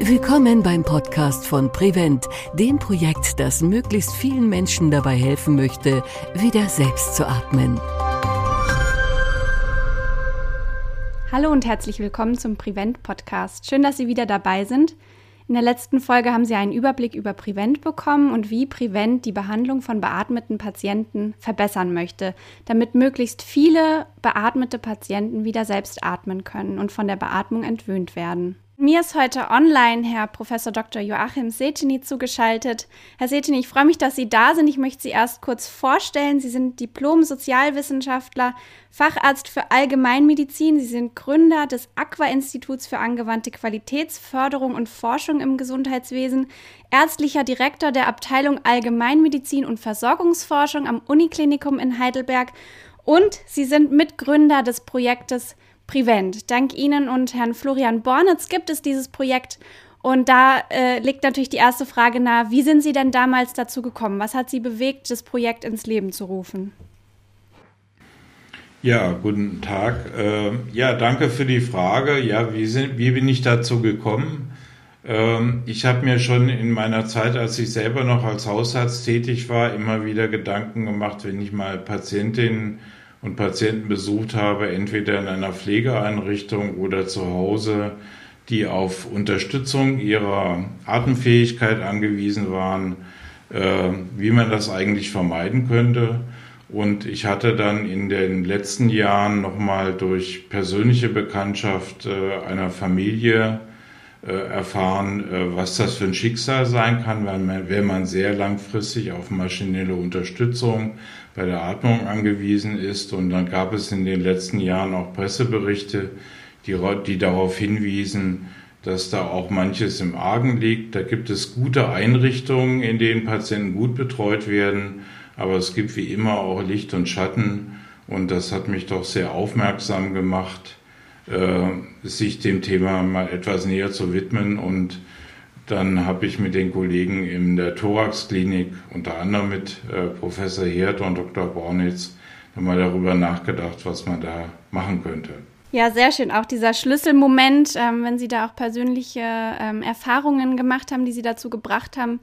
Willkommen beim Podcast von Prevent, dem Projekt, das möglichst vielen Menschen dabei helfen möchte, wieder selbst zu atmen. Hallo und herzlich willkommen zum Prevent Podcast. Schön, dass Sie wieder dabei sind. In der letzten Folge haben Sie einen Überblick über Prevent bekommen und wie Prevent die Behandlung von beatmeten Patienten verbessern möchte, damit möglichst viele beatmete Patienten wieder selbst atmen können und von der Beatmung entwöhnt werden. Mir ist heute online Herr Professor Dr. Joachim Setini zugeschaltet. Herr Setini, ich freue mich, dass Sie da sind. Ich möchte Sie erst kurz vorstellen. Sie sind Diplom-Sozialwissenschaftler, Facharzt für Allgemeinmedizin. Sie sind Gründer des Aqua-Instituts für angewandte Qualitätsförderung und Forschung im Gesundheitswesen, ärztlicher Direktor der Abteilung Allgemeinmedizin und Versorgungsforschung am Uniklinikum in Heidelberg und Sie sind Mitgründer des Projektes Prevent. Dank Ihnen und Herrn Florian Bornitz gibt es dieses Projekt. Und da äh, liegt natürlich die erste Frage nahe, wie sind Sie denn damals dazu gekommen? Was hat Sie bewegt, das Projekt ins Leben zu rufen? Ja, guten Tag. Äh, ja, danke für die Frage. Ja, wie, sind, wie bin ich dazu gekommen? Ähm, ich habe mir schon in meiner Zeit, als ich selber noch als Hausarzt tätig war, immer wieder Gedanken gemacht, wenn ich mal Patientinnen und Patienten besucht habe, entweder in einer Pflegeeinrichtung oder zu Hause, die auf Unterstützung ihrer Atemfähigkeit angewiesen waren, äh, wie man das eigentlich vermeiden könnte. Und ich hatte dann in den letzten Jahren nochmal durch persönliche Bekanntschaft äh, einer Familie äh, erfahren, äh, was das für ein Schicksal sein kann, wenn man, wenn man sehr langfristig auf maschinelle Unterstützung bei der Atmung angewiesen ist. Und dann gab es in den letzten Jahren auch Presseberichte, die, die darauf hinwiesen, dass da auch manches im Argen liegt. Da gibt es gute Einrichtungen, in denen Patienten gut betreut werden, aber es gibt wie immer auch Licht und Schatten. Und das hat mich doch sehr aufmerksam gemacht, äh, sich dem Thema mal etwas näher zu widmen und dann habe ich mit den Kollegen in der Thorax-Klinik, unter anderem mit äh, Professor Herd und Dr. Bornitz, mal darüber nachgedacht, was man da machen könnte. Ja, sehr schön. Auch dieser Schlüsselmoment, ähm, wenn Sie da auch persönliche ähm, Erfahrungen gemacht haben, die Sie dazu gebracht haben,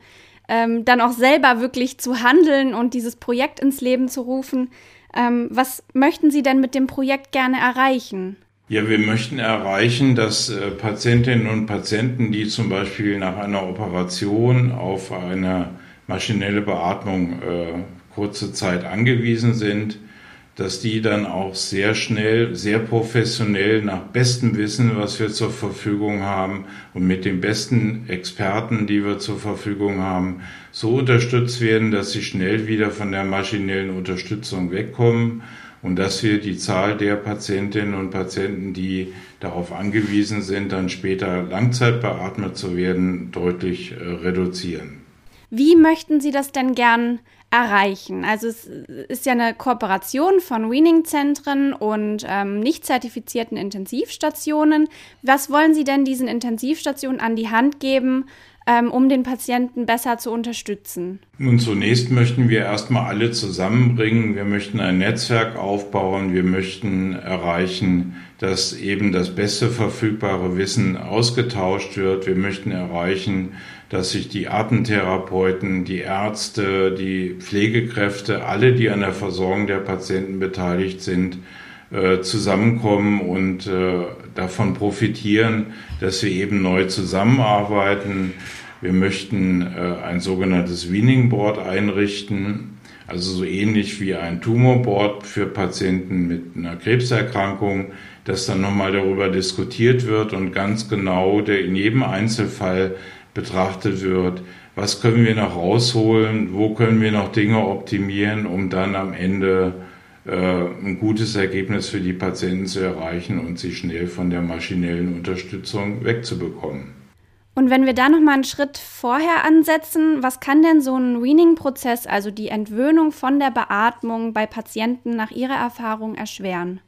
ähm, dann auch selber wirklich zu handeln und dieses Projekt ins Leben zu rufen. Ähm, was möchten Sie denn mit dem Projekt gerne erreichen? Ja, wir möchten erreichen, dass äh, Patientinnen und Patienten, die zum Beispiel nach einer Operation auf eine maschinelle Beatmung äh, kurze Zeit angewiesen sind, dass die dann auch sehr schnell, sehr professionell nach bestem Wissen, was wir zur Verfügung haben und mit den besten Experten, die wir zur Verfügung haben, so unterstützt werden, dass sie schnell wieder von der maschinellen Unterstützung wegkommen und dass wir die Zahl der Patientinnen und Patienten, die darauf angewiesen sind, dann später langzeitbeatmet zu werden, deutlich äh, reduzieren. Wie möchten Sie das denn gern erreichen? Also es ist ja eine Kooperation von Weaning-Zentren und ähm, nicht zertifizierten Intensivstationen. Was wollen Sie denn diesen Intensivstationen an die Hand geben, ähm, um den Patienten besser zu unterstützen? Nun, zunächst möchten wir erstmal alle zusammenbringen. Wir möchten ein Netzwerk aufbauen. Wir möchten erreichen, dass eben das beste verfügbare Wissen ausgetauscht wird. Wir möchten erreichen, dass sich die Atemtherapeuten, die Ärzte, die Pflegekräfte, alle, die an der Versorgung der Patienten beteiligt sind, äh, zusammenkommen und äh, davon profitieren, dass wir eben neu zusammenarbeiten. Wir möchten äh, ein sogenanntes Weaning Board einrichten, also so ähnlich wie ein Tumorboard für Patienten mit einer Krebserkrankung, dass dann nochmal darüber diskutiert wird und ganz genau der in jedem Einzelfall betrachtet wird, was können wir noch rausholen, wo können wir noch Dinge optimieren, um dann am Ende ein gutes Ergebnis für die Patienten zu erreichen und sie schnell von der maschinellen Unterstützung wegzubekommen. Und wenn wir da noch mal einen Schritt vorher ansetzen, was kann denn so ein Weaning-Prozess, also die Entwöhnung von der Beatmung bei Patienten nach Ihrer Erfahrung erschweren?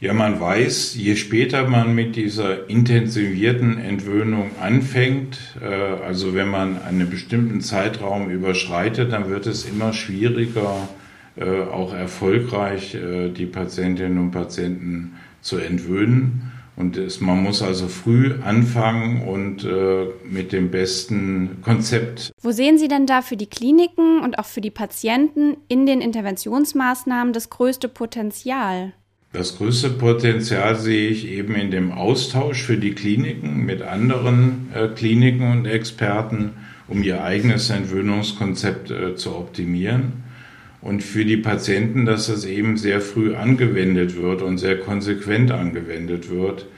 Ja, man weiß, je später man mit dieser intensivierten Entwöhnung anfängt, äh, also wenn man einen bestimmten Zeitraum überschreitet, dann wird es immer schwieriger, äh, auch erfolgreich äh, die Patientinnen und Patienten zu entwöhnen. Und es, man muss also früh anfangen und äh, mit dem besten Konzept. Wo sehen Sie denn da für die Kliniken und auch für die Patienten in den Interventionsmaßnahmen das größte Potenzial? Das größte Potenzial sehe ich eben in dem Austausch für die Kliniken mit anderen äh, Kliniken und Experten, um ihr eigenes Entwöhnungskonzept äh, zu optimieren. Und für die Patienten, dass das eben sehr früh angewendet wird und sehr konsequent angewendet wird.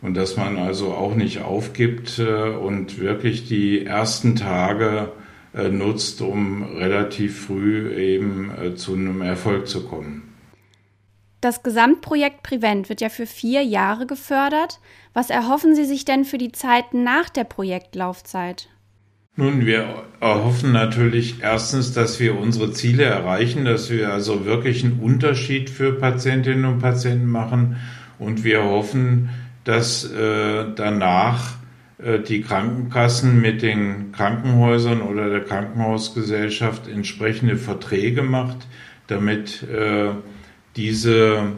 Und dass man also auch nicht aufgibt äh, und wirklich die ersten Tage äh, nutzt, um relativ früh eben äh, zu einem Erfolg zu kommen. Das Gesamtprojekt Prevent wird ja für vier Jahre gefördert. Was erhoffen Sie sich denn für die Zeit nach der Projektlaufzeit? Nun, wir erhoffen natürlich erstens, dass wir unsere Ziele erreichen, dass wir also wirklich einen Unterschied für Patientinnen und Patienten machen. Und wir hoffen, dass äh, danach äh, die Krankenkassen mit den Krankenhäusern oder der Krankenhausgesellschaft entsprechende Verträge macht, damit äh, diese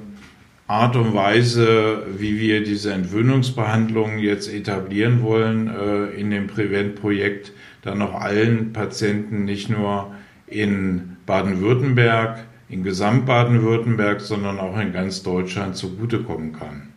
Art und Weise, wie wir diese Entwöhnungsbehandlungen jetzt etablieren wollen äh, in dem Prevent-Projekt, dann noch allen Patienten nicht nur in Baden-Württemberg, in Gesamt-Baden-Württemberg, sondern auch in ganz Deutschland zugutekommen kann.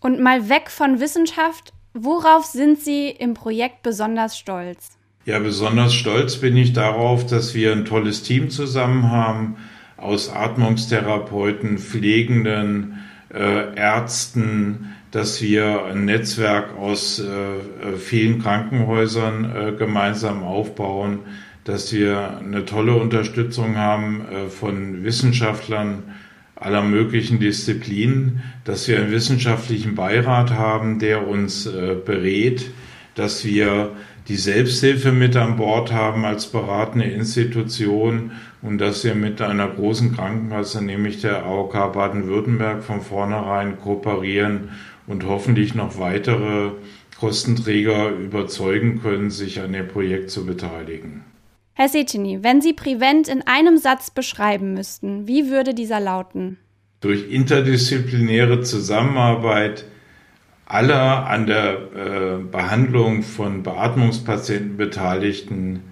Und mal weg von Wissenschaft, worauf sind Sie im Projekt besonders stolz? Ja, besonders stolz bin ich darauf, dass wir ein tolles Team zusammen haben, aus Atmungstherapeuten, Pflegenden, äh, Ärzten, dass wir ein Netzwerk aus äh, vielen Krankenhäusern äh, gemeinsam aufbauen, dass wir eine tolle Unterstützung haben äh, von Wissenschaftlern aller möglichen Disziplinen, dass wir einen wissenschaftlichen Beirat haben, der uns äh, berät, dass wir die Selbsthilfe mit an Bord haben als beratende Institution und dass wir mit einer großen Krankenkasse, nämlich der AOK Baden-Württemberg, von vornherein kooperieren und hoffentlich noch weitere Kostenträger überzeugen können, sich an dem Projekt zu beteiligen. Herr Setini, wenn Sie Prevent in einem Satz beschreiben müssten, wie würde dieser lauten? Durch interdisziplinäre Zusammenarbeit aller an der äh, Behandlung von Beatmungspatienten Beteiligten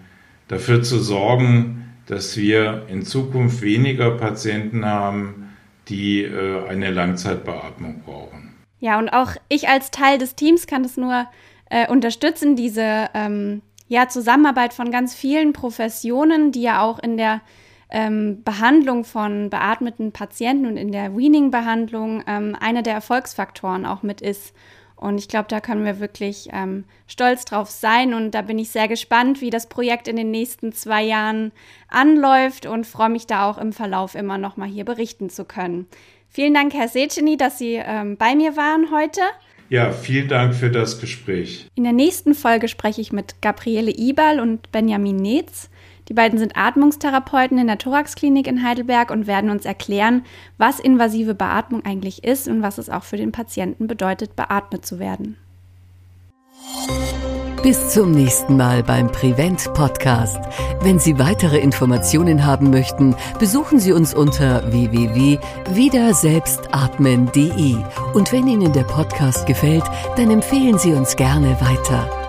dafür zu sorgen, dass wir in Zukunft weniger Patienten haben, die äh, eine Langzeitbeatmung brauchen. Ja, und auch ich als Teil des Teams kann das nur äh, unterstützen, diese ähm, ja, Zusammenarbeit von ganz vielen Professionen, die ja auch in der ähm, Behandlung von beatmeten Patienten und in der Weaning-Behandlung ähm, einer der Erfolgsfaktoren auch mit ist. Und ich glaube, da können wir wirklich ähm, stolz drauf sein. Und da bin ich sehr gespannt, wie das Projekt in den nächsten zwei Jahren anläuft und freue mich da auch im Verlauf immer noch mal hier berichten zu können. Vielen Dank, Herr Seceni, dass Sie ähm, bei mir waren heute. Ja, vielen Dank für das Gespräch. In der nächsten Folge spreche ich mit Gabriele Ibal und Benjamin Netz. Die beiden sind Atmungstherapeuten in der Thoraxklinik in Heidelberg und werden uns erklären, was invasive Beatmung eigentlich ist und was es auch für den Patienten bedeutet, beatmet zu werden. Bis zum nächsten Mal beim Prevent Podcast. Wenn Sie weitere Informationen haben möchten, besuchen Sie uns unter www.wiederselbstatmen.de. Und wenn Ihnen der Podcast gefällt, dann empfehlen Sie uns gerne weiter.